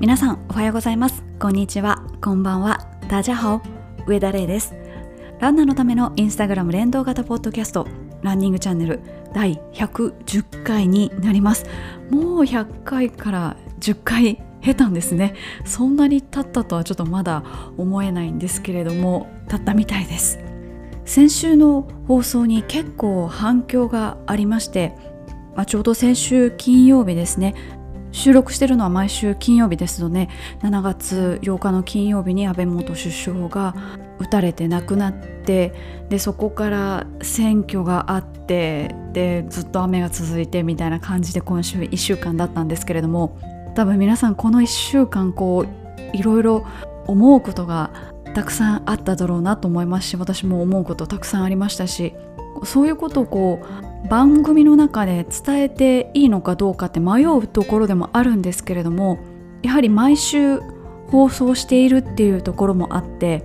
皆さんおはようございます。こんにちは。こんばんは。ダジャハオ上田玲です。ランナーのためのインスタグラム連動型ポッドキャストランニングチャンネル第110回になります。もう100回から10回経たんですね。そんなに経ったとはちょっとまだ思えないんですけれども経ったみたいです。先週の放送に結構反響がありまして、まあ、ちょうど先週金曜日ですね。収録してるのは毎週金曜日ですので7月8日の金曜日に安倍元首相が撃たれて亡くなってでそこから選挙があってでずっと雨が続いてみたいな感じで今週1週間だったんですけれども多分皆さんこの1週間こういろいろ思うことがたくさんあっただろうなと思いますし私も思うことたくさんありましたしそういうことをこう番組の中で伝えていいのかどうかって迷うところでもあるんですけれどもやはり毎週放送しているっていうところもあって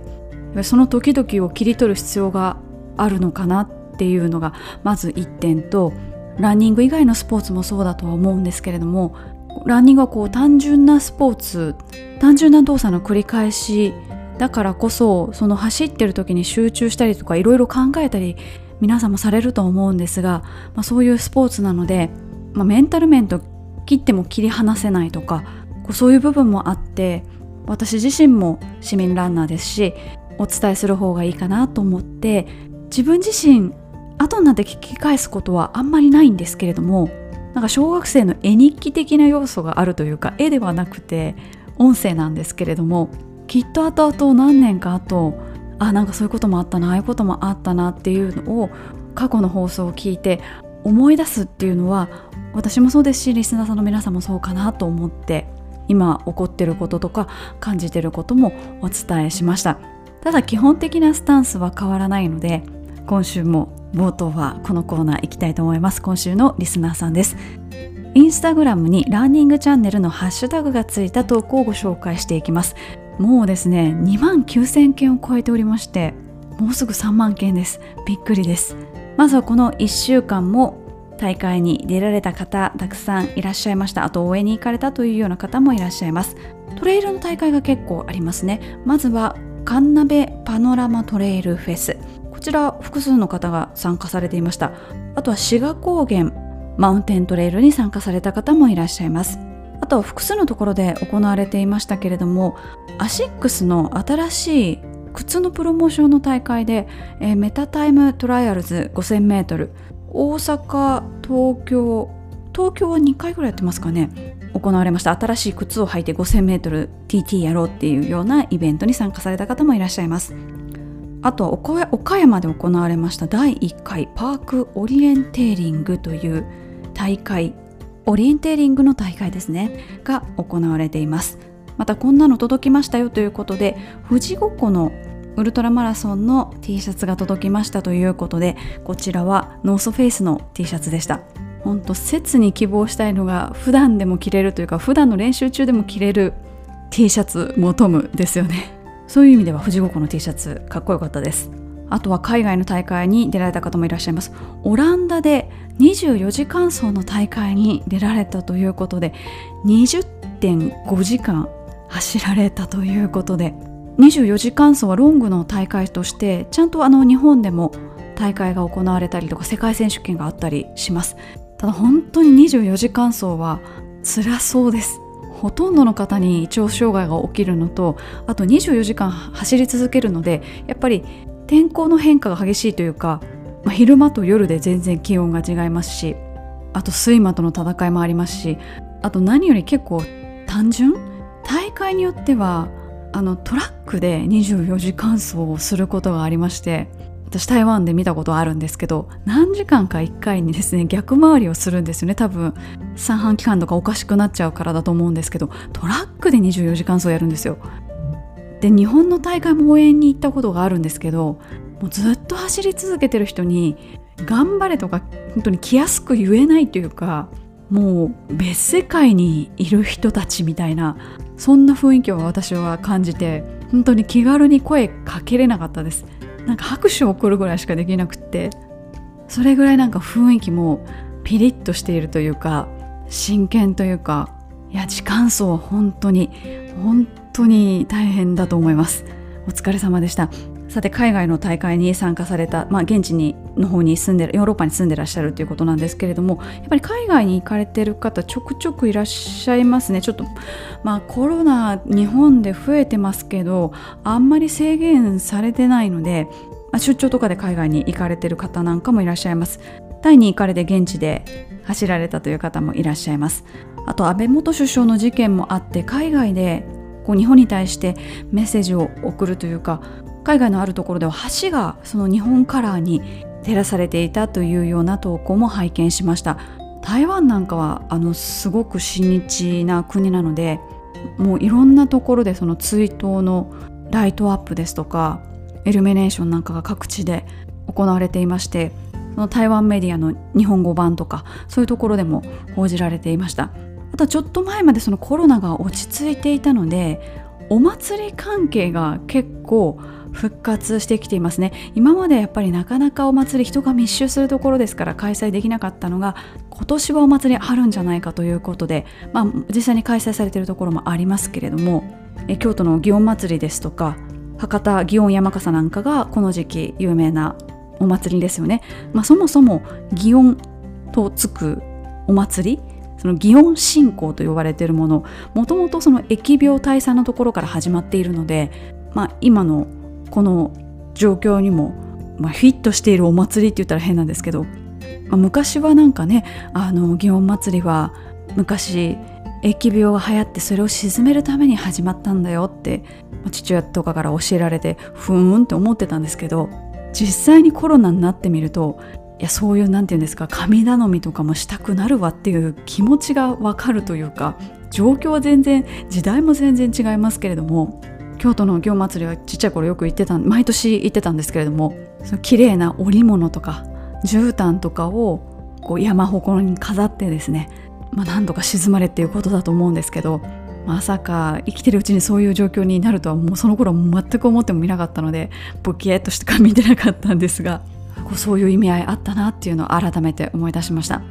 その時々を切り取る必要があるのかなっていうのがまず1点とランニング以外のスポーツもそうだとは思うんですけれどもランニングはこう単純なスポーツ単純な動作の繰り返しだからこそその走ってる時に集中したりとかいろいろ考えたり皆さんもされると思うんですが、まあ、そういうスポーツなので、まあ、メンタル面と切っても切り離せないとかこうそういう部分もあって私自身も市民ランナーですしお伝えする方がいいかなと思って自分自身後になって聞き返すことはあんまりないんですけれどもなんか小学生の絵日記的な要素があるというか絵ではなくて音声なんですけれどもきっと後々何年か後あなんかそういうこともあったなああいうこともあったなっていうのを過去の放送を聞いて思い出すっていうのは私もそうですしリスナーさんの皆さんもそうかなと思って今起こってることとか感じてることもお伝えしました。ただ基本的なスタンスは変わらないので今週も冒頭はこのコーナー行きたいと思います。今週のリスナーさんです。インスタグラムにランニングチャンネルのハッシュタグがついた投稿をご紹介していきます。もうですね2万9千件を超えておりましてもうすぐ3万件です。びっくりです。まずはこの1週間も大会に出られた方たくさんいらっしゃいました。あと応援に行かれたというような方もいらっしゃいます。トレイルの大会が結構ありますね。まずは神鍋パノラマトレイルフェス。こちら複数の方が参加されていました。あとは志賀高原マウンテントレイルに参加された方もいらっしゃいます。あとは複数のところで行われていましたけれどもアシックスの新しい靴のプロモーションの大会で、えー、 META Time Trials 5000m 大阪東京東京は2回ぐらいやってますかね行われました。新しい靴を履いて 5000mTT やろうっていうようなイベントに参加された方もいらっしゃいます。あとは岡山で行われました第1回パークオリエンテーリングという大会オリエンテーリングの大会ですねが行われています。またこんなの届きましたよということで富士五湖のウルトラマラソンの T シャツが届きましたということでこちらはノースフェイスの T シャツでした。ほんと切に希望したいのが普段でも着れるというか普段の練習中でも着れる T シャツ求むですよね。そういう意味では富士五湖の T シャツかっこよかったです。あとは海外の大会に出られた方もいらっしゃいます。オランダで24時間走の大会に出られたということで20.5時間走られたということで24時間走はロングの大会としてちゃんとあの日本でも大会が行われたりとか世界選手権があったりします。ただ本当に24時間走は辛そうです。ほとんどの方に胃腸障害が起きるのとあと24時間走り続けるのでやっぱり天候の変化が激しいというか、まあ、昼間と夜で全然気温が違いますしあと睡魔との戦いもありますしあと何より結構単純？大会によってはあのトラックで24時間走をすることがありまして私台湾で見たことあるんですけど何時間か1回にですね逆回りをするんですよね多分。三半規管とかおかしくなっちゃうからだと思うんですけどトラックで24時間走やるんですよ。で日本の大会も応援に行ったことがあるんですけどもうずっっと走り続けてる人に頑張れとか本当に気安く言えないというかもう別世界にいる人たちみたいなそんな雰囲気を私は感じて本当に気軽に声かけれなかったです。なんか拍手を送るぐらいしかできなくってそれぐらいなんか雰囲気もピリッとしているというか真剣というかいや時間走は本当に本当に大変だと思います。お疲れ様でした。さて海外の大会に参加された、まあ、現地にの方に住んでヨーロッパに住んでらっしゃるということなんですけれどもやっぱり海外に行かれてる方ちょくちょくいらっしゃいますね。ちょっとまあコロナ日本で増えてますけどあんまり制限されてないので、まあ、出張とかで海外に行かれてる方なんかもいらっしゃいます。タイに行かれて現地で走られたという方もいらっしゃいます。あと安倍元首相の事件もあって海外でこう日本に対してメッセージを送るというか海外のあるところでは橋がその日本カラーに照らされていたというような投稿も拝見しました。台湾なんかはあのすごく親日な国なのでもういろんなところでその追悼のライトアップですとかエルミネーションなんかが各地で行われていましてその台湾メディアの日本語版とかそういうところでも報じられていました。あとちょっと前までそのコロナが落ち着いていたのでお祭り関係が結構復活してきていますね。今までやっぱりなかなかお祭り人が密集するところですから開催できなかったのが今年はお祭りあるんじゃないかということで、まあ、実際に開催されているところもありますけれどもえ京都の祇園祭りですとか博多祇園山笠なんかがこの時期有名なお祭りですよね、まあ、そもそも祇園とつくお祭りその祇園信仰と呼ばれているものもともとその疫病退散のところから始まっているので、まあ、今のこの状況にも、まあ、フィットしているお祭りって言ったら変なんですけど、まあ、昔はなんかねあの祇園祭りは昔疫病が流行ってそれを鎮めるために始まったんだよって父親とかから教えられてふーんって思ってたんですけど実際にコロナになってみるといやそういうなんて言うんですか神頼みとかもしたくなるわっていう気持ちがわかるというか状況は全然時代も全然違いますけれども京都の祇園祭りはちっちゃい頃よく行ってた毎年行ってたんですけれどもその綺麗な織物とか絨毯とかをこう山鉾に飾ってですね、まあ、何とか沈まれっていうことだと思うんですけどまさか生きてるうちにそういう状況になるとはもうその頃全く思ってもみなかったのでボキエッとしか見てなかったんですがこうそういう意味合いあったなっていうのを改めて思い出しました。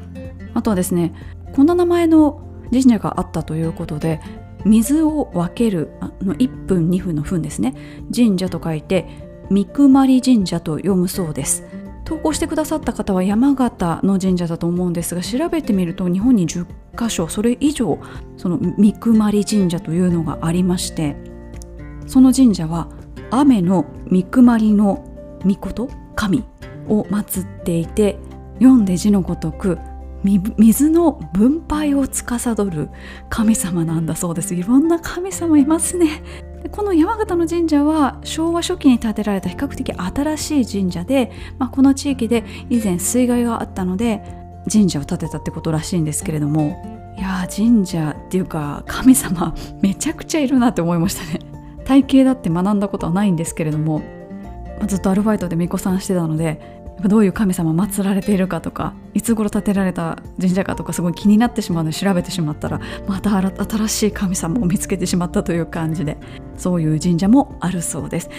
あとはですねこんな名前の神社があったということで水を分けるあの1分2分の分ですね。神社と書いて三熊神社と読むそうです。投稿してくださった方は山形の神社だと思うんですが調べてみると日本に10箇所それ以上その三熊神社というのがありましてその神社は雨の三熊の御事神を祀っていて読んで字のごとく水の分配を司る神様なんだそうです。いろんな神様いますね。この山形の神社は昭和初期に建てられた比較的新しい神社で、まあ、この地域で以前水害があったので神社を建てたってことらしいんですけれどもいや神社っていうか神様めちゃくちゃいるなって思いましたね。体系だって学んだことはないんですけれども、ま、ずっとアルバイトで巫女さんしてたのでどういう神様祀られているかとかいつ頃建てられた神社かとかすごい気になってしまうので調べてしまったらまた新しい神様を見つけてしまったという感じでそういう神社もあるそうです。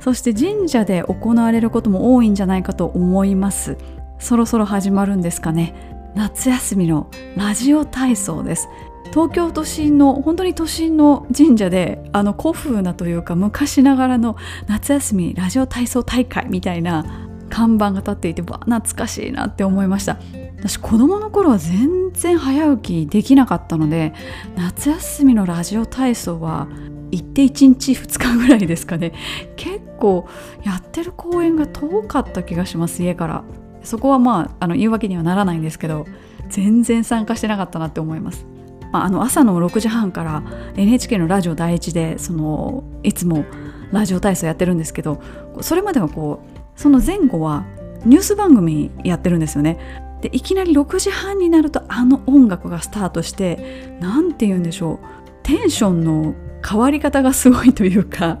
そして神社で行われることも多いんじゃないかと思います。そろそろ始まるんですかね。夏休みのラジオ体操です。東京都心の本当に都心の神社であの古風なというか昔ながらの夏休みラジオ体操大会みたいな看板が立っていてわ懐かしいなって思いました。私子供の頃は全然早起きできなかったので夏休みのラジオ体操は行って1日2日ぐらいですかね。結構やってる公園が遠かった気がします家から。そこはまああの言うわけにはならないんですけど全然参加してなかったなって思います、まあ、あの朝の6時半から NHK のラジオ第一でそのいつもラジオ体操やってるんですけどそれまではこうその前後はニュース番組やってるんですよね。でいきなり6時半になるとあの音楽がスタートして何て言うんでしょう。テンションの変わり方がすごいというか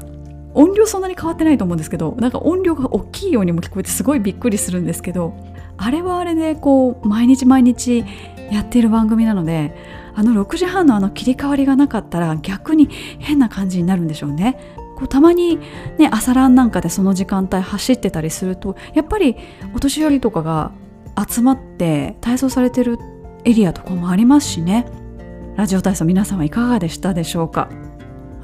音量そんなに変わってないと思うんですけどなんか音量が大きいようにも聞こえてすごいびっくりするんですけどあれはあれでこう毎日毎日やっている番組なのであの6時半のあの切り替わりがなかったら逆に変な感じになるんでしょうね。こうたまにね朝ランなんかでその時間帯走ってたりするとやっぱりお年寄りとかが集まって体操されてるエリアとかもありますしね。ラジオ体操皆さんはいかがでしたでしょうか。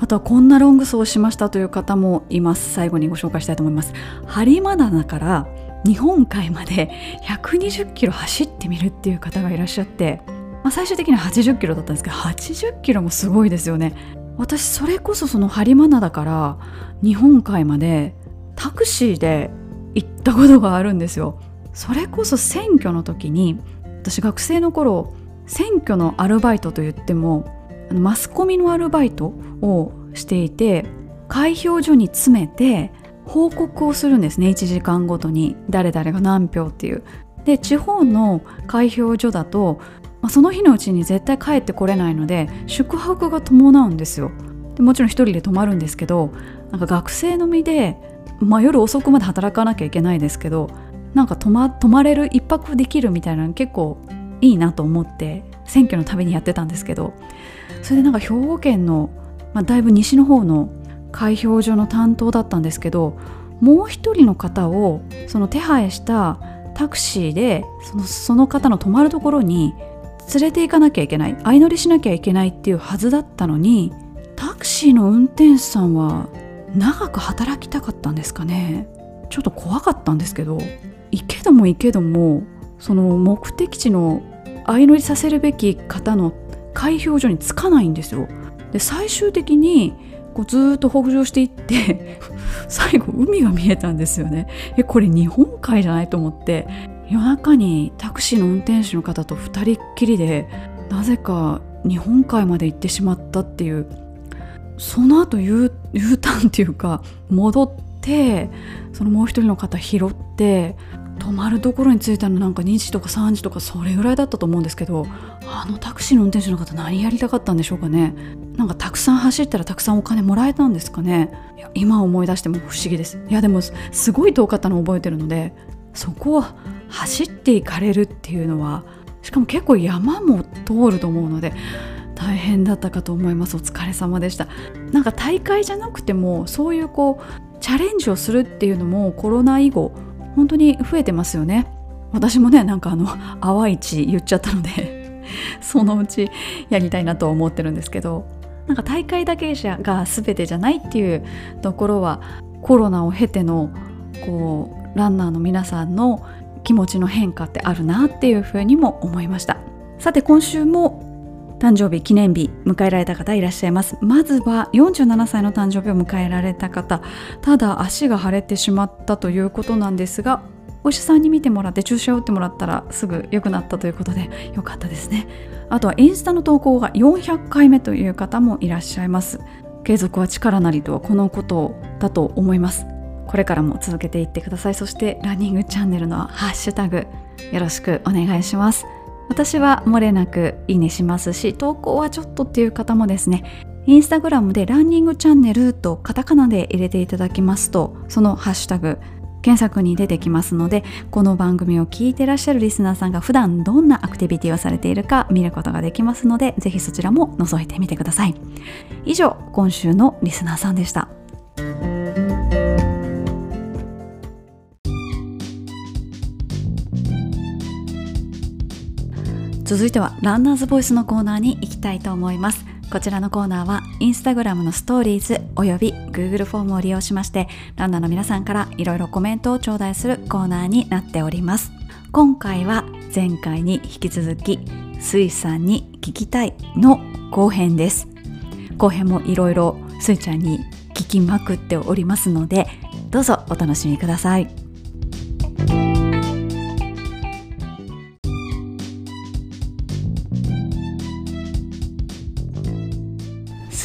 あとはこんなロング走をしましたという方もいます。最後にご紹介したいと思います。播磨棚から日本海まで120キロ走ってみるっていう方がいらっしゃって、まあ、最終的には80キロだったんですけど80キロもすごいですよね。私それこそその播磨灘から日本海までタクシーで行ったことがあるんですよ。それこそ選挙の時に私学生の頃選挙のアルバイトといってもマスコミのアルバイトをしていて開票所に詰めて報告をするんですね。1時間ごとに。誰々が何票っていう。で地方の開票所だと、まあ、その日のうちに絶対帰ってこれないので宿泊が伴うんですよ。でもちろん1人で泊まるんですけどなんか学生の身で、まあ、夜遅くまで働かなきゃいけないですけどなんか泊ま泊まれる1泊できるみたいなの結構いいなと思って選挙のためにやってたんですけどそれでなんか兵庫県の、まあ、だいぶ西の方の開票所の担当だったんですけどもう一人の方をその手配したタクシーでそのその方の泊まるところに連れて行かなきゃいけない相乗りしなきゃいけないっていうはずだったのにタクシーの運転手さんは長く働きたかったんですかね。ちょっと怖かったんですけど行けども行けどもその目的地の相乗りさせるべき方の開票所に着かないんですよ。で最終的にこうずっと北上していって 最後海が見えたんですよね。えこれ日本海じゃないと思って。夜中にタクシーの運転手の方と2人っきりでなぜか日本海まで行ってしまったっていうその後 U, U ターンっていうか戻ってそのもう一人の方拾って泊まるところに着いたのなんか2時とか3時とかそれぐらいだったと思うんですけどあのタクシーの運転手の方何やりたかったんでしょうかね。なんかたくさん走ったらたくさんお金もらえたんですかね。いや今思い出しても不思議です。いやでもすごい遠かったのを覚えてるのでそこを走っていかれるっていうのはしかも結構山も通ると思うので大変だったかと思います。お疲れ様でした。なんか大会じゃなくてもそういうこうチャレンジをするっていうのもコロナ以後本当に増えてますよね。私もねなんかあの淡い地言っちゃったので そのうちやりたいなと思ってるんですけどなんか大会だけじゃが全てじゃないっていうところはコロナを経てのこうランナーの皆さんの気持ちの変化ってあるなっていうふうにも思いました。さて今週も誕生日記念日迎えられた方いらっしゃいます。まずは47歳の誕生日を迎えられた方。ただ足が腫れてしまったということなんですがお医者さんに見てもらって注射を打ってもらったらすぐ良くなったということで良かったですね。あとはインスタの投稿が400回目という方もいらっしゃいます。継続は力なりとはこのことだと思います。これからも続けていってください。そしてランニングチャンネルのハッシュタグよろしくお願いします。私は漏れなくいいねしますし投稿はちょっとっていう方もですねインスタグラムでランニングチャンネルとカタカナで入れていただきますとそのハッシュタグ検索に出てきますのでこの番組を聞いてらっしゃるリスナーさんが普段どんなアクティビティをされているか見ることができますのでぜひそちらも覗いてみてください。以上今週のリスナーさんでした。続いてはランナーズボイスのコーナーに行きたいと思います。こちらのコーナーはインスタグラムのストーリーズおよび Google フォームを利用しましてランナーの皆さんからいろいろコメントを頂戴するコーナーになっております。今回は前回に引き続きスイさんに聞きたいの後編です。後編もいろいろスイちゃんに聞きまくっておりますのでどうぞお楽しみください。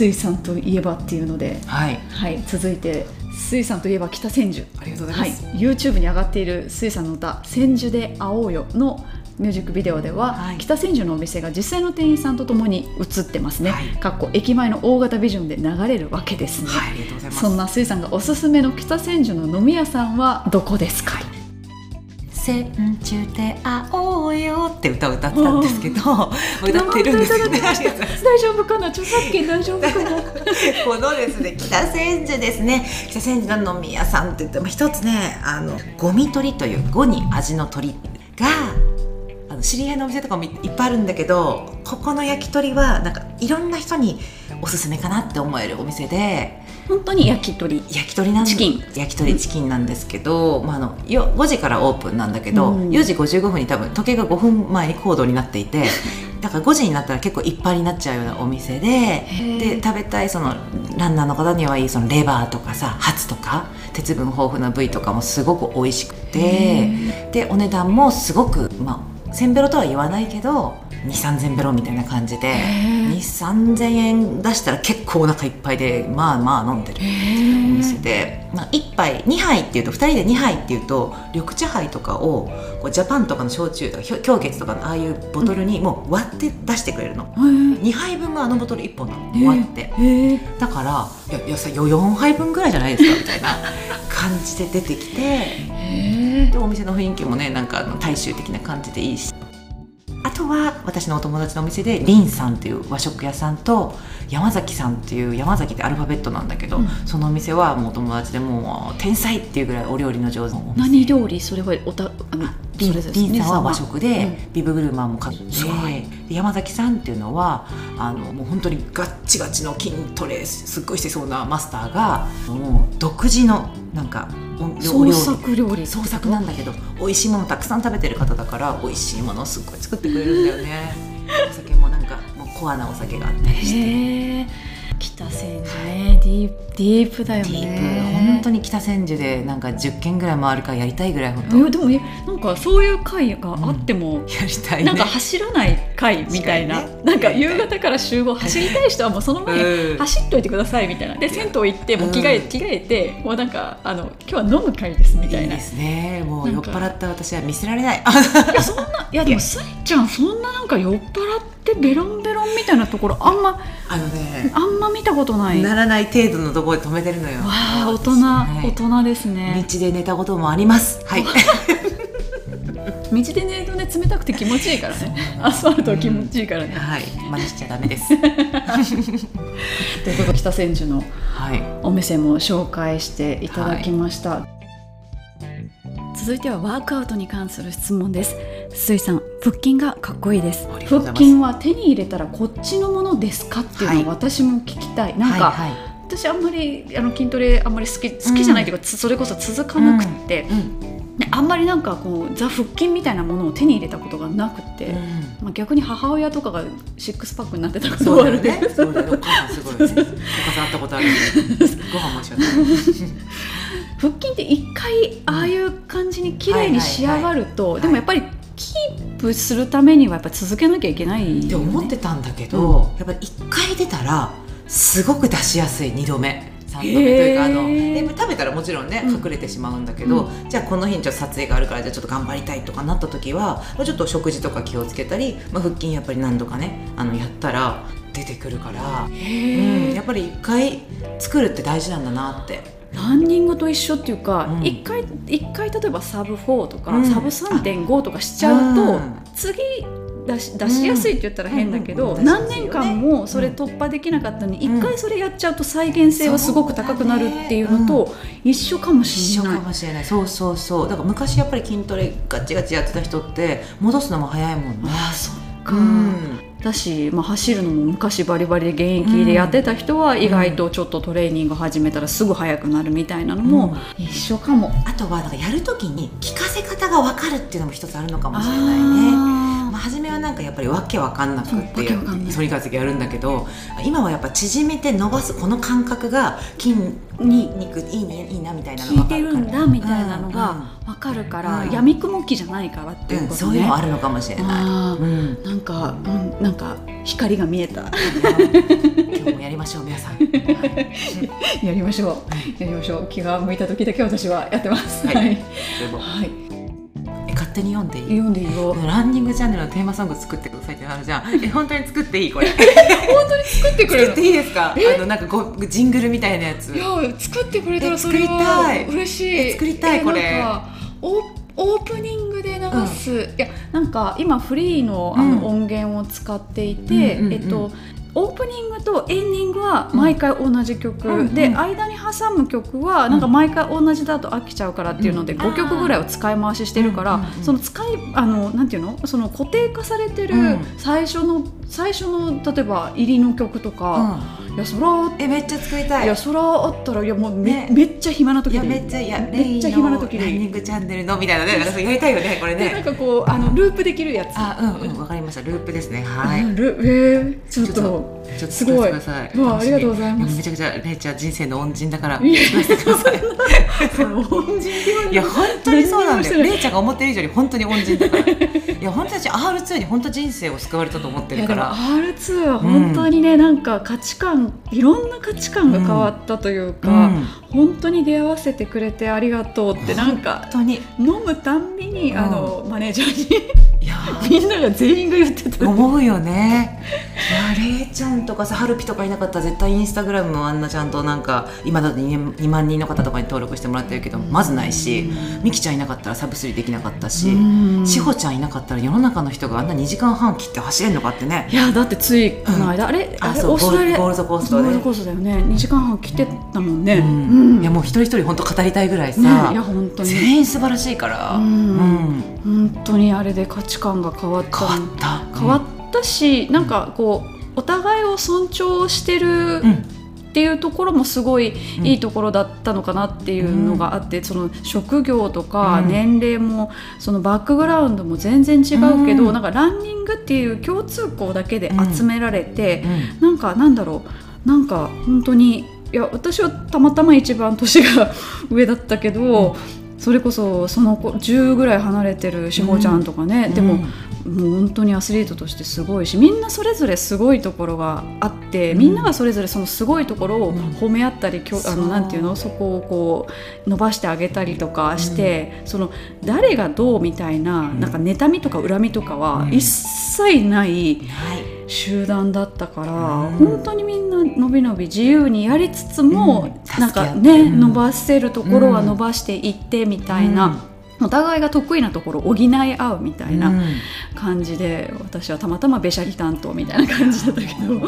水産といえばっていうので、はい、はい、続いて水産といえば北千住。ありがとうございます、はい、YouTube に上がっている水産の歌「千住で会おうよ」のミュージックビデオでは、はい、北千住のお店が実際の店員さんとともに映ってますね、はい、かっこ駅前の大型ビジョンで流れるわけですね、はい、ありがとうございます。そんな水産がおすすめの北千住の飲み屋さんはどこですか？戦中で会おうよって歌を歌ってたんですけど、歌ってるんですよね。大丈夫かな？著作権大丈夫かな？このですね、北千住ですね。北千住の飲み屋さんって言っても一つね、あのゴミ取りという語に味の鳥があの知り合いのお店とかもいっぱいあるんだけどここの焼き鳥はなんかいろんな人におすすめかなって思えるお店で本当に焼き鳥。焼き鳥なんチキン。焼き鳥チキンなんですけど、まあ、あのよ5時からオープンなんだけど、うん。4時55分に多分時計が5分前に行動になっていて だから5時になったら結構いっぱいになっちゃうようなお店でで食べたいそのランナーの方にはいいそのレバーとかさハツとか鉄分豊富な部位とかもすごく美味しくてでお値段もすごくまあ1000ベロとは言わないけど2 3 0 0 0ベロみたいな感じで2 3 0 0 0円出したら結構お腹いっぱいでまあまあ飲んでるお店で、まあ、1杯2杯っていうと2人で2杯っていうと緑茶杯とかをこうジャパンとかの焼酎とか氷結とかのああいうボトルにもう割って出してくれるの、2杯分があのボトル1本なの割って。だからいやいやさ4杯分ぐらいじゃないですかみたいな感じで出てきてへでお店の雰囲気もねなんかあの大衆的な感じでいいし。あとは私のお友達のお店でリンさんっていう和食屋さんと山崎さんっていう山崎ってアルファベットなんだけど、うん。そのお店はもうお友達でもう天才っていうぐらいお料理の上手。何料理それはおたあのリンリンさんは和食で、ビブグルマンも買って山崎さんっていうのはあのもう本当にガッチガチの筋トレすっごいしてそうなマスターがもう独自のなんか創作料理。創作なんだけど美味しいものたくさん食べてる方だから美味しいものをすっごい作ってくれるんだよね。お酒もなんかもうコアなお酒があったりして。北千住ねディープディープだよね。本当に北千住でなんか10軒ぐらい回るからやりたいぐらい本当いやでもなんかそういう会があっても、やりたいね。なんか走らない会みたいな、ね。なんか夕方から集合走りたい人はもうその前にうん。走っといてくださいみたいな。で銭湯行ってもう着替え,、うん着替えてもうなんかあの今日は飲む会ですみたいな。いいですね。もう酔っ払った私は見せられない。やそんないやでもスイちゃんそんななんか酔っ払ってベロンベロンみたいなところあんまあのね。あんま見たことない。ならない程度のところで止めてるのよ。わあ大人、はい大人ですね。道で寝たこともあります。はい。道で寝るとね冷たくて気持ちいいからね。アスファルトは気持ちいいからね、はい。真似しちゃダメです。ということで北千住のはい。お店も紹介していただきました、続いてはワークアウトに関する質問です。水さん腹筋がかっこいいです。腹筋は手に入れたらこっちのものですかっていうのを私も聞きたい、なんか、はいはい私あんまりあの筋トレあんまり好き好きじゃないというか、つそれこそ続かなくって、うん。ねあんまりなんかこうザ腹筋みたいなものを手に入れたことがなくて、まあ、逆に母親とかがシックスパックになってたことがあるねそうだよね。お母さんすごいお母さん会ったことある。んでご飯も一緒だ腹筋って一回ああいう感じに綺麗に仕上がると、い。でもやっぱりキープするためにはやっぱ続けなきゃいけないよね。って思ってたんだけど、やっぱり一回出たらすごく出しやすい2度目。3度目というかあので食べたらもちろんねうん。隠れてしまうんだけど、じゃあこの日にちょっと撮影があるからじゃあちょっと頑張りたいとかなった時はまあちょっと食事とか気をつけたり、まあ、腹筋やっぱり何度かねあのやったら出てくるから、うん、へやっぱり一回作るって大事なんだなって。ランニングと一緒っていうかうん。一、回一回例えばサブ4とか、うん。サブ3.5とかしちゃうと、うん。次出し出しやすいって言ったら変だけど、何年間もそれ突破できなかったのに一、うん。回それやっちゃうと再現性はすごく高くなるっていうのと一緒かもしれない。かもしれない。そうそうそう。だから昔やっぱり筋トレガチガチやってた人って戻すのも早いもんね。ああそっか、うん。だし、まあ、走るのも昔バリバリで現役でやってた人は意外とちょっとトレーニング始めたらすぐ速くなるみたいなのも一緒かも。あとはなんかやるときに聞かせ方が分かるっていうのも一つあるのかもしれないね。初めはなんかやっぱりわけわかんなくって反り返すやるんだけど今はやっぱ縮めて伸ばすこの感覚が筋肉いいねいいなみたいなの効いてるんだみたいなのが分かるから、うんやみくもきじゃないからっていううんことね。そういうのあるのかもしれない。うん、なんか、うん、なんか光が見えた。今日もやりましょう皆さん。やりましょう。やりましょう。気が向いた時だけ私はやってます。はいはい。はい。え勝手に読んでいい？読んでいいよ。ランニングチャンネルのテーマソング作ってくださいってなるじゃん。え本当に作っていい？これ。本当に作ってくれる作っていいですか？あのなんかごジングルみたいなやつ。いや作ってくれたらえそれは嬉しい。え作りたいえこれ。オオープニングで流す、いやなんか今フリーのあのうん。音源を使っていて、うんうんうん。えっとオープニングとエンディングは毎回同じ曲、うんで、うん。間に挟む曲はなんか毎回同じだと飽きちゃうからっていうので、うん。5曲ぐらいを使い回ししてるから、うんうんうんその使いあのなんていうの？その固定化されてるうん。最初の、最初の例えば入りの曲とか、いやそらえめっちゃ作りたい。いやそらあったらいやもうめ,、ね。めっちゃ暇な時いやでいいめっちゃいやめっちゃ暇な時でいいレイのランニングチャンネルのみたいなねなんかそうやりたいよねこれでなんねかこうあのループできるやつ。あうんうんわかりました。ループですね。はい、うんルえー、ちょっちょっとちょっとすごい。わありがとうございます。やめちゃくちゃレイちゃん人生の恩人だから。いや 本当にそうなんだよ。レイちゃんが思ってる以上に本当に恩人だから。いや本当に私 R2 に本当人生を救われたと思ってるから。R2 は本当にね、なんか価値観いろんな価値観が変わったというか、うん。本当に出会わせてくれてありがとうってなんか本当に。飲むたんびに、うん。あのマネージャーいやに みんなが全員が言ってた。思うよねいやレイちゃんとかさハルピとかいなかったら絶対インスタグラムもあんなちゃんとなんか今だって 2, 2万人の方とかに登録してもらってるけどまずないしミキちゃんいなかったらサブスリーできなかったしうん。志保ちゃんいなかったら世の中の人があんな2時間半切って走れんのかってね。いやだってついこの間、あれあれあそうオーストラリアゴールドコーストねゴールドコーストだよね。2時間半来てたもんね、うん。うん。いやもう一人一人本当語りたいぐらいさ、ねいや本当に。全員素晴らしいから、うん。うん。本当にあれで価値観が変わった。変わった。変わったし、なんかこうお互いを尊重してるうん。っていうところもすごいうん。いいところだったのかなっていうのがあって、その職業とかうん。年齢もそのバックグラウンドも全然違うけど、うん。なんかランニングっていう共通項だけで集められて、うん。なんかなんだろうなんか本当にいや私はたまたま一番年が上だったけど、それこそその子10ぐらい離れてるしほちゃんとかね、でも、もう本当にアスリートとしてすごいしみんなそれぞれすごいところがあって、うん。みんながそれぞれそのすごいところをうん。褒め合ったり、きょあのなんていうのそこをこう伸ばしてあげたりとかして、その誰がどうみたいな,、ん。なんか妬みとか恨みとかはうん。一切ないはい集団だったから、うん。本当にみんなのびのび自由にやりつつも、うん。なんかね、うん。伸ばせるところは伸ばしていってみたいな。お互いが得意なところを補い合うみたいなうん。感じで、私はたまたまべしゃり担当みたいな感じだったけど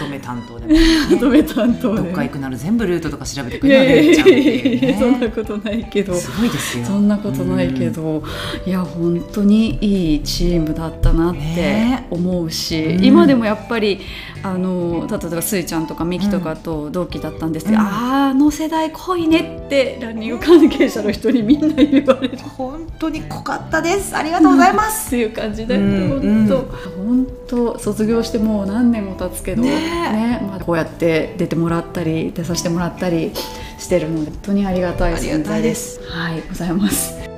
とめ担当でも、ね、まとめ担当で。どっか行くなら全部ルートとか調べてくいれちゃんっていうそんなねことないけど。すごいですよ。そんなことないけど、いや本当にいいチームだったなってね。思うし、うん。今でもやっぱりあの例えばスイちゃんとかミキとかと同期だったんですけど、うん。あーあの世代濃いねってランニング関係者の人にみんな言われる。本当に濃かったです。ありがとうございます、っていう感じで、うん本当。本当卒業してもう何年も経つけどねね。まあ、こうやって出てもらったり出させてもらったりしてるので本当にありがたいありがたいです。はいございます。はい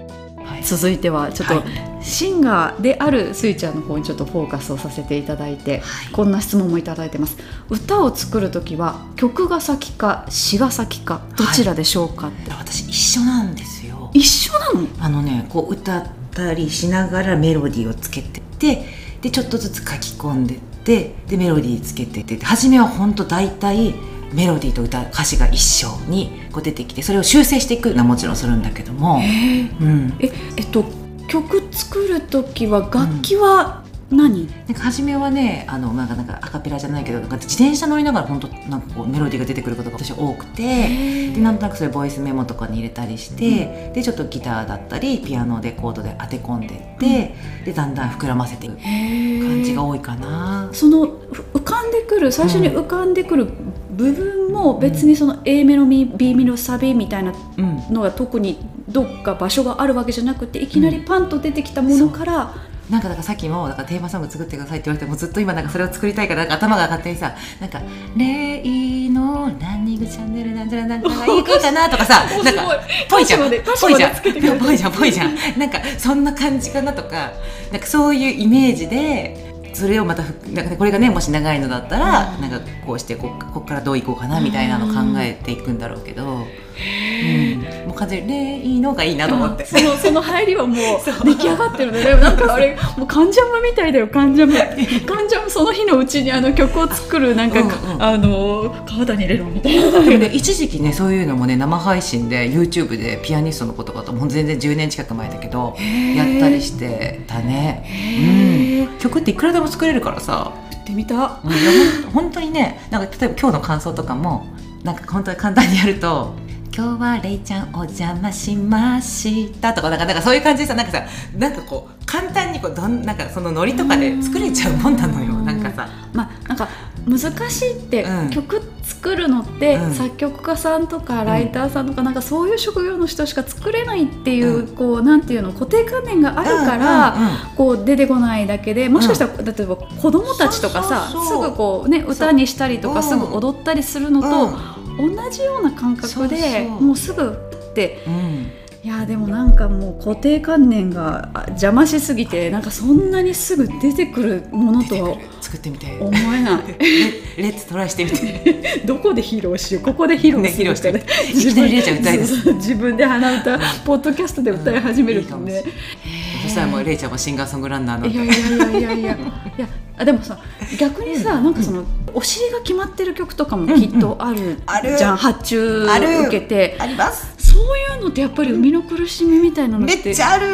続いてはちょっと、はい。シンガーであるスイちゃんの方にちょっとフォーカスをさせていただいて、はい。こんな質問もいただいてます。歌を作る時は曲が先か詩が先かどちらでしょうかって、私一緒なんですよ。一緒なの？あのねこう歌ったりしながらメロディーをつけてってでちょっとずつ書き込んでってでメロディーつけてってで初めは本当大体メロディーと歌歌詞が一緒にこう出てきてそれを修正していくのはもちろんするんだけども、うん、ええっと曲作る時は楽器は何、なんか初めはねあのなんかなんかアカペラじゃないけどなんか自転車乗りながら本当なんかこうメロディーが出てくることが私多くてでなんとなくそれボイスメモとかに入れたりして、でちょっとギターだったりピアノでコードで当て込んでって、でだんだん膨らませていく感じが多いかな。そのふ浮かんでくる最初に浮かんでくる部分も別にその A メロ B メロサビみたいなうん。のが特にどっか場所があるわけじゃなくていきなりパンと出てきたものから、なんかだからさっきもだからテーマソング作ってくださいって言われてもずっと今なんかそれを作りたいからなんか頭が勝手にさなんか「レイのランニングチャンネルなんちゃらなんちゃらがいいかな」とかさ なんかぽいじゃん。ぽいじゃん。ぽいじゃんぽいじゃん。なんかそんな感じかなとかなんかそういうイメージでそれをまたなんかこれがねもし長いのだったら、なんかこうしてここからどういこうかなみたいなの考えていくんだろうけど、うん、もう完全に「レイの」がいいなと思って。そのその入りはもう 出来上がってるのでなんかあれもうカンジャムみたいだよカンジャム。カンジャムその日のうちにあの曲を作るなんか、うんうん。あの体に入れるみたいな。でもね一時期ねそういうのもね生配信で YouTube でピアニストの子とかともう全然10年近く前だけどやったりしてたね、うん、曲っていくらでも作れるからさ。ってみた。うん本当にねなんか例えば今日の感想とかもなんか本当に簡単にやると「今日はレイちゃんお邪魔しました」とかなんかなんかそういう感じでさなんかさなんかこう簡単にこうどんなんかそのノリとかで作れちゃうもんなのよ。うん。なんかさ。まあなんか難しいって、うん。曲作るのって、うん。作曲家さんとかライターさんとか、なんかそういう職業の人しか作れないっていう、こうなんていうの固定観念があるから、うんうんうん。こう出てこないだけでもしかしたら、例えば子供たちとかさすぐこうね歌にしたりとか、うん。すぐ踊ったりするのと、うん同じような感覚でもうすぐって。うん。いやでもなんかもう固定観念があ邪魔しすぎてなんかそんなにすぐ出てくるものと作ってみて思えない。レレッツトライしてみて。どこで披露しよう？ここで披露するからいきなりりえちゃん歌いです。そうそう自分で鼻歌、ポッドキャストで歌い始めるとね。うんいいかもしれ、そしたらもうレイちゃんもシンガーソングランナーのいやいやいやいやいや。いやあでもさ逆にさ、なんかそのお尻が決まってる曲とかもきっとあるある。じゃん、発注ある。受けて。あります。そういうのってやっぱり生みの苦しみみたいなのっめてっちゃある。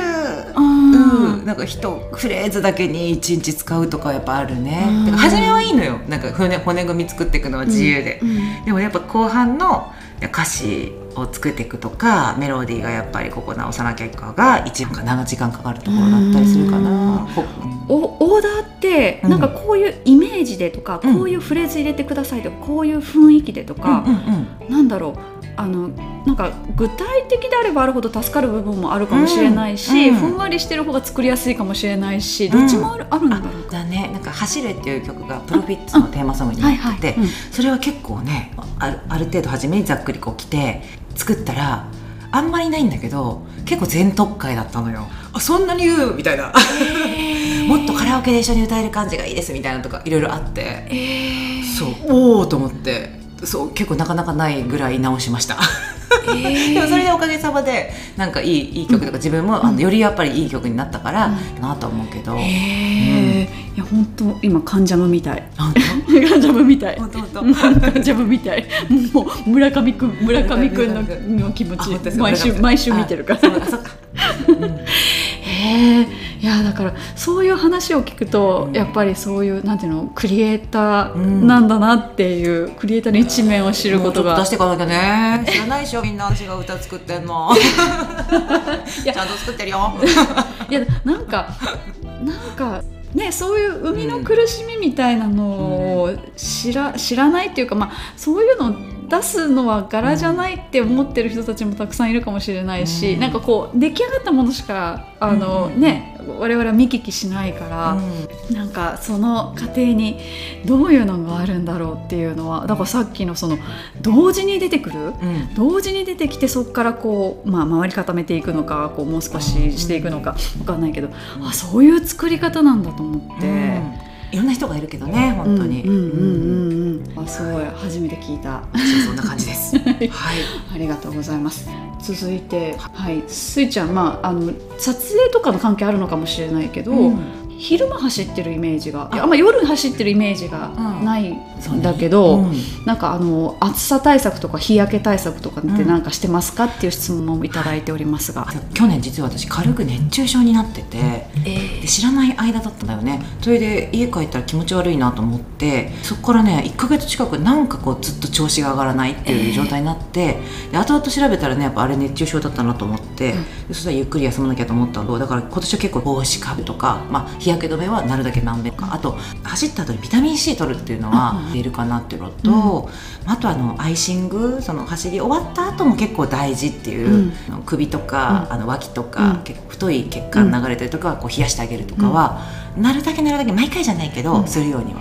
うん、なんか一フレーズだけに一日使うとかやっぱあるね。うん初めはいいのよ。なんか骨骨組み作っていくのは自由で、うん。でもやっぱ後半の歌詞を作っていくとかメロディーがやっぱりここ直さなきゃいかんが一番か長時間かかるところだったりするかな。こおオーダーってうん。なんかこういうイメージでとか、うん。こういうフレーズ入れてくださいとかこういう雰囲気でとか、うんうん。なんだろうあのなんか具体的であればあるほど助かる部分もあるかもしれないし、うんうん。ふんわりしてる方が作りやすいかもしれないしどっちもある,、あるんだろうか。だね。なんか「走れ」っていう曲がプロフィッツのテーマソングになってて、うん。それは結構ねあるある程度初めにざっくりこう来て作ったらあんまりないんだけど結構全特会だったのよ。あそんなに言うみたいな。もっとカラオケで一緒に歌える感じがいいですみたいなのとかいろいろあって。えー。そう。おおと思ってそう結構なかなかないぐらい直しました。えー。でもそれでおかげさまでなんかいいいい曲とか自分も、あのよりやっぱりいい曲になったから、なと思うけど、えー。いや本当今カンジャムみたい。本カンジャムみたい。当本当？本当カンジャムみたい。もう村上くん村上くんのの気持ち毎週毎週見てるから。あそうあそっか、うん。へえいやだからそういう話を聞くと、うん。やっぱりそういうなんていうのクリエイタうん。ーなんだなっていう、クリエイターの一面を知ることが。出していかなきゃね。知らないでしょみんな私が歌作ってんの。や。ちゃんと作ってるよ。いやなんかなんかねそういう生みの苦しみみたいなのを知ら知らないっていうかまあそういうのを出すのは柄じゃないって思ってる人たちもたくさんいるかもしれないし、うん。なんかこう出来上がったものしかあの、うん。ね我々は見聞きしないから、なんかその過程にどういうのがあるんだろうっていうのはだからさっきのその同時に出てくるうん。同時に出てきてそこからこう、まあ、回り固めていくのかこうもう少ししていくのかわかんないけどあそういう作り方なんだと思って。うん。いろんな人がいるけどね本当に、うんうんうんうんうんあすごい初めて聞いた。そうそんな感じです。はい。ありがとうございます。続いてはい。スイちゃんまああの撮影とかの関係あるのかもしれないけど、うん昼間走ってるイメージがあ。んま夜走ってるイメージがうん。ないんだけど、うん。なんかあの暑さ対策とか日焼け対策とかってうん。何かしてますかっていう質問もいただいておりますが、去年実は私軽く熱中症になってて、えで知らない間だったんだよね。それで家帰ったら気持ち悪いなと思ってそこからね1ヶ月近くなんかこうずっと調子が上がらないっていう状態になって、で後々調べたらねやっぱあれ熱中症だったなと思って、うん。でそしたらゆっくり休まなきゃと思ったの。だから今年は結構帽子かぶとか、まあ、日焼け止めはなるだけまんべんか。あと走った後にビタミン C 取るっていうのはうんいるかなっていうのと、あとあのアイシングその走り終わった後も結構大事っていう、うん。首とか、うん。あの脇とか、うん。結構太い血管流れてるとかはこう冷やしてあげるとかは、なるだけなるだけ毎回じゃないけど、うん。するようには。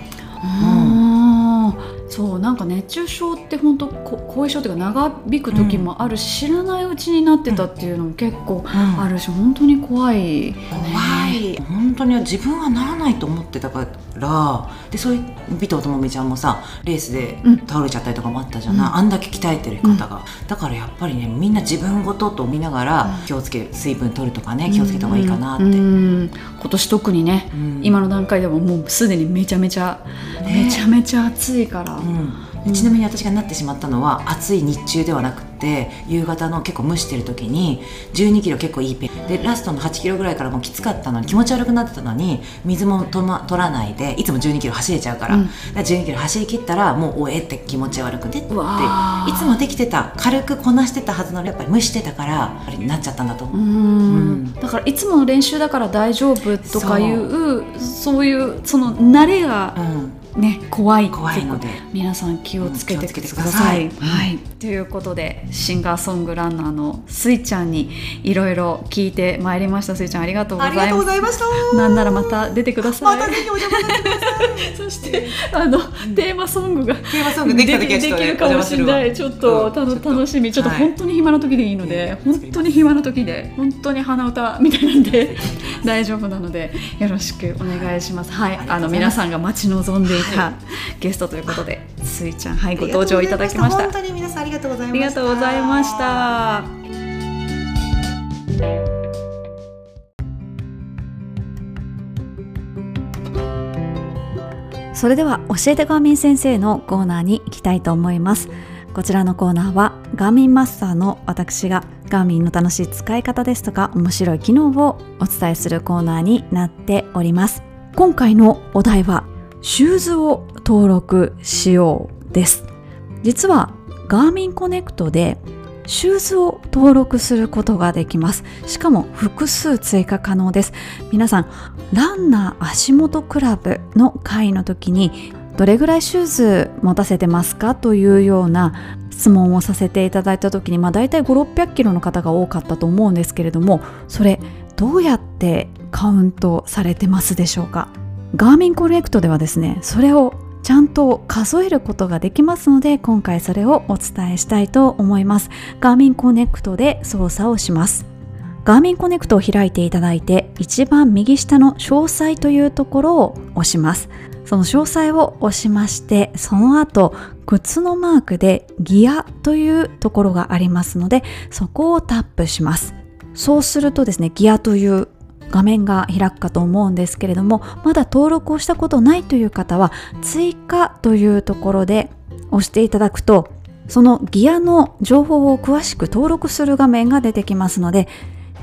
そうなんか熱中症って本当こ後遺症っていうか長引く時もあるし、知らないうちになってたっていうのも結構あるし、本当に怖い、怖い。本当に自分はならないと思ってたからでそういう尾藤智美ちゃんもさレースでうん。倒れちゃったりとかもあったじゃない、うん。あんだけ鍛えてる方が、だからやっぱりねみんな自分ごとと見ながら気をつけ水分取るとかね気をつけた方がいいかなって。うん。うん。今年特にね、うん。今の段階でももうすでにめちゃめちゃ、ね。めちゃめちゃ暑いから、うんうんちなみに私がなってしまったのは暑い日中ではなくて夕方の結構蒸してる時に1 2キロ結構いいペース。でラストの8キロぐらいからもうきつかったのに気持ち悪くなってたのに水もと、ま、取らないでいつも1 2キロ走れちゃうから,、うん。1 2キロ走り切ったらもうおえって気持ち悪くてって。いつもできてた軽くこなしてたはずのやっぱり蒸してたからあれになっちゃったんだと思う。うん。うん。だからいつもの練習だから大丈夫とかいう。そういうその慣れがうん、ね怖い。怖いので。皆さん気をつけてください。はい、ということでシンガーソングランナーのスイちゃんにいろいろ聞いてまいりました。スイちゃんありがとうございます。いましたなんならまた出てください。またぜひお邪魔させてくださいそしてあの、テーマソングがテーマソングできた時できるかもしれないちょっとたの楽しみ。ちょっとはい。本当に暇な時でいいので、うん本当に暇な時で本当に鼻歌みたいなんで大丈夫なのでよろしくお願いします。はいあの皆さんが待ち望んでいたはゲストということで、スイちゃんはいご登場いただきました。本当に皆さんありがとうございましたありがとうございました。それでは教えてガーミン先生のコーナーに行きたいと思いますこちらのコーナーはガーミンマスターの私がガーミンの楽しい使い方ですとか面白い機能をお伝えするコーナーになっております。今回のお題はシューズを登録しようです。実はガーミンコネクトでシューズを登録することができます。しかも複数追加可能です。皆さんランナー足元クラブの会の時にどれぐらいシューズ持たせてますかというような質問をさせていただいた時にまあ大体5600キロの方が多かったと思うんですけれどもそれどうやってカウントされてますでしょうか？ Garmin Connect ではですねそれをちゃんと数えることができますので今回それをお伝えしたいと思います。 Garmin Connect で操作をします。 Garmin Connect を開いていただいて一番右下の詳細というところを押します。その詳細を押しましてその後靴のマークでギアというところがありますのでそこをタップします。そうするとですねギアという画面が開くかと思うんですけれどもまだ登録をしたことないという方は追加というところで押していただくとそのギアの情報を詳しく登録する画面が出てきますので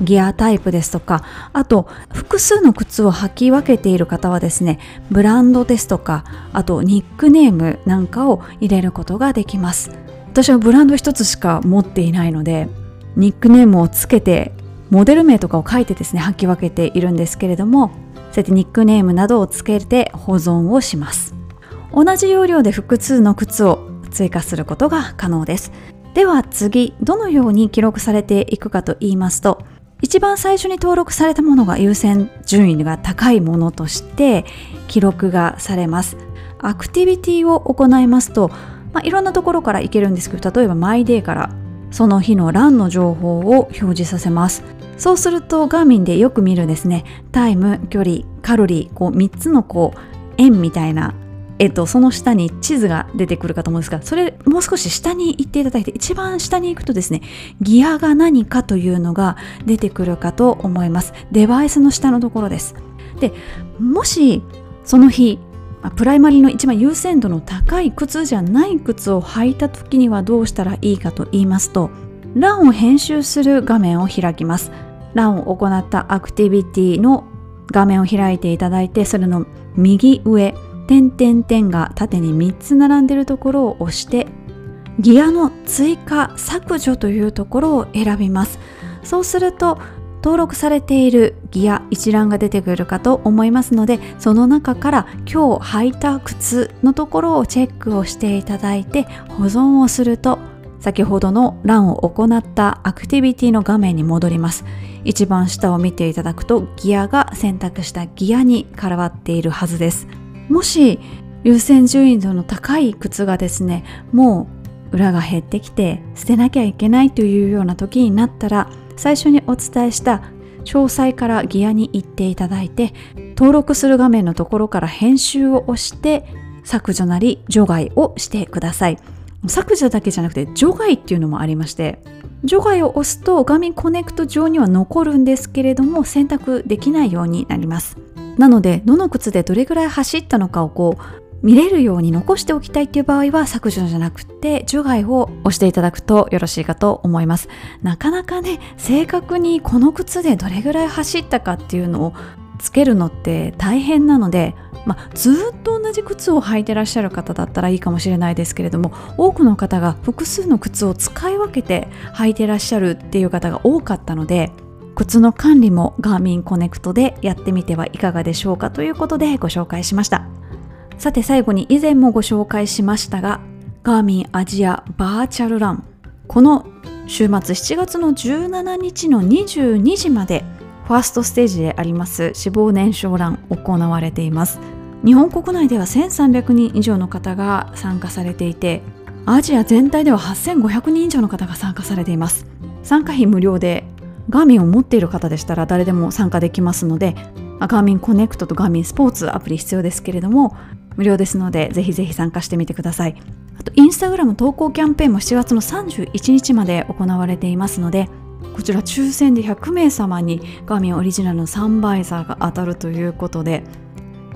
ギアタイプですとかあと複数の靴を履き分けている方はですねブランドですとかあとニックネームなんかを入れることができます。私はブランド一つしか持っていないのでニックネームをつけてモデル名とかを書いてですね履き分けているんですけれどもそうやってニックネームなどをつけて保存をします。同じ要領で複数の靴を追加することが可能です。では次どのように記録されていくかと言いますと一番最初に登録されたものが優先順位が高いものとして記録がされます。アクティビティを行いますと、まあ、いろんなところから行けるんですけど例えばマイデーからその日のランの情報を表示させます。そうするとガーミンでよく見るですねタイム距離カロリーこう3つのこう円みたいなえっと、その下に地図が出てくるかと思うんですが、それもう少し下に行っていただいて、一番下に行くとですね、ギアが何かというのが出てくるかと思います。デバイスの下のところです。で、もしその日、プライマリーの一番優先度の高い靴じゃない靴を履いた時にはどうしたらいいかと言いますと、ランを編集する画面を開きます。ランを行ったアクティビティの画面を開いていただいて、それの右上、点々点が縦に3つ並んでるところを押してギアの追加削除というところを選びます。そうすると登録されているギア一覧が出てくるかと思いますのでその中から今日履いた靴のところをチェックをしていただいて保存をすると先ほどのランを行ったアクティビティの画面に戻ります。一番下を見ていただくとギアが選択したギアに変わっているはずです。もし優先順位度の高い靴がですねもう裏が減ってきて捨てなきゃいけないというような時になったら最初にお伝えした詳細からギアに行っていただいて登録する画面のところから編集を押して削除なり除外をしてください。削除だけじゃなくて除外っていうのもありまして除外を押すと画面コネクト上には残るんですけれども選択できないようになります。なのでどの靴でどれぐらい走ったのかをこう見れるように残しておきたいっていう場合は削除じゃなくて除外を押していただくとよろしいかと思います。なかなかね正確にこの靴でどれぐらい走ったかっていうのをつけるのって大変なので、まあ、ずっと同じ靴を履いてらっしゃる方だったらいいかもしれないですけれども多くの方が複数の靴を使い分けて履いてらっしゃるっていう方が多かったので靴の管理もガーミンコネクトでやってみてはいかがでしょうかということでご紹介しました。さて最後に以前もご紹介しましたがガーミンアジアバーチャルラン。この週末7月の17日の22時までファーストステージであります脂肪燃焼ラン行われています。日本国内では1300人以上の方が参加されていてアジア全体では8500人以上の方が参加されています。参加費無料でガーミンを持っている方でしたら誰でも参加できますのでガーミンコネクトとガーミンスポーツアプリ必要ですけれども無料ですのでぜひぜひ参加してみてください。あとインスタグラム投稿キャンペーンも7月の31日まで行われていますのでこちら抽選で100名様にガーミンオリジナルのサンバイザーが当たるということで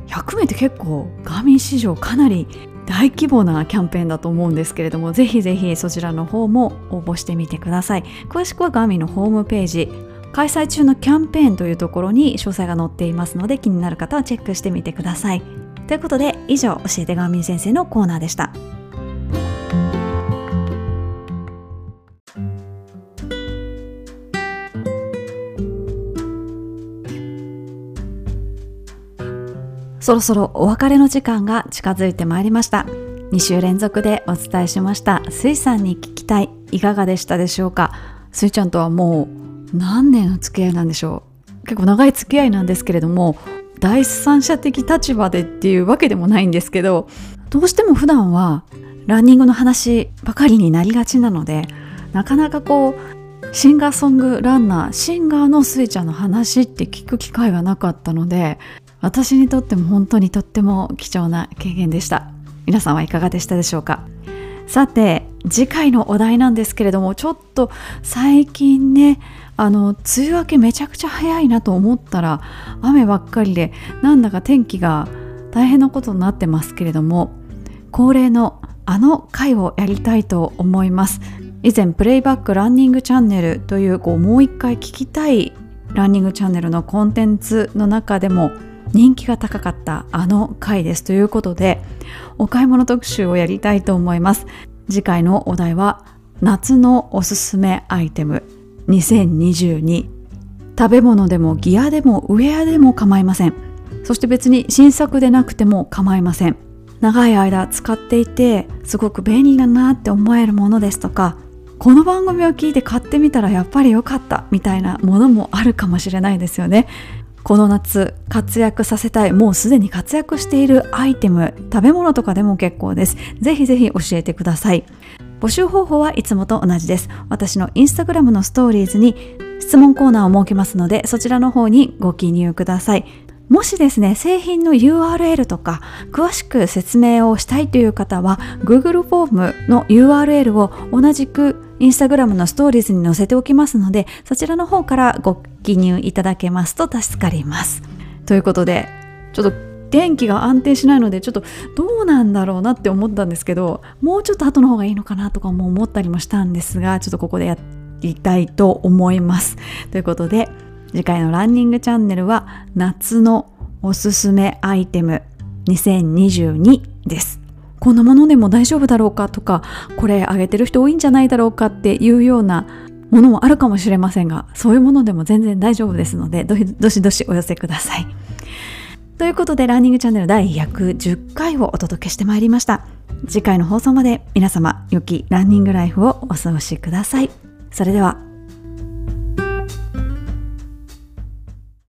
100名って結構ガーミン史上かなり大規模なキャンペーンだと思うんですけれどもぜひぜひそちらの方も応募してみてください。詳しくはガーミンのホームページ開催中のキャンペーンというところに詳細が載っていますので気になる方はチェックしてみてください。ということで以上教えてガーミン先生のコーナーでした。そろそろお別れの時間が近づいてまいりました。2週連続でお伝えしました。スイさんに聞きたい。いかがでしたでしょうか？スイちゃんとはもう何年の付き合いなんでしょう？結構長い付き合いなんですけれども第三者的立場でっていうわけでもないんですけどどうしても普段はランニングの話ばかりになりがちなのでなかなかこうシンガーソングランナーシンガーのスイちゃんの話って聞く機会がなかったので私にとっても本当にとっても貴重な経験でした。皆さんはいかがでしたでしょうか？さて次回のお題なんですけれどもちょっと最近ねあの梅雨明けめちゃくちゃ早いなと思ったら雨ばっかりでなんだか天気が大変なことになってますけれども恒例のあの回をやりたいと思います。以前プレイバックランニングチャンネルというこうもう一回聞きたいランニングチャンネルのコンテンツの中でも人気が高かったあの回ですということでお買い物特集をやりたいと思います。次回のお題は夏のおすすめアイテム。2022食べ物でもギアでもウェアでも構いません。そして別に新作でなくても構いません。長い間使っていてすごく便利だなって思えるものですとかこの番組を聞いて買ってみたらやっぱり良かったみたいなものもあるかもしれないですよね。この夏活躍させたいもうすでに活躍しているアイテム食べ物とかでも結構です。ぜひぜひ教えてください。募集方法はいつもと同じです。私のインスタグラムのストーリーズに質問コーナーを設けますのでそちらの方にご記入ください。もしですね製品の URL とか詳しく説明をしたいという方は Google フォームの URL を同じくインスタグラムのストーリーズに載せておきますのでそちらの方からご記入いただけますと助かります。ということでちょっと電気が安定しないのでちょっとどうなんだろうなって思ったんですけどもうちょっと後の方がいいのかなとかも思ったりもしたんですがちょっとここでやりたいと思います。ということで次回のランニングチャンネルは夏のおすすめアイテム2022です。こんなものでも大丈夫だろうかとかこれあげてる人多いんじゃないだろうかっていうようなものもあるかもしれませんがそういうものでも全然大丈夫ですのでどしどしお寄せください。ということでランニングチャンネル第110回をお届けしてまいりました。次回の放送まで皆様良きランニングライフをお過ごしください。それでは。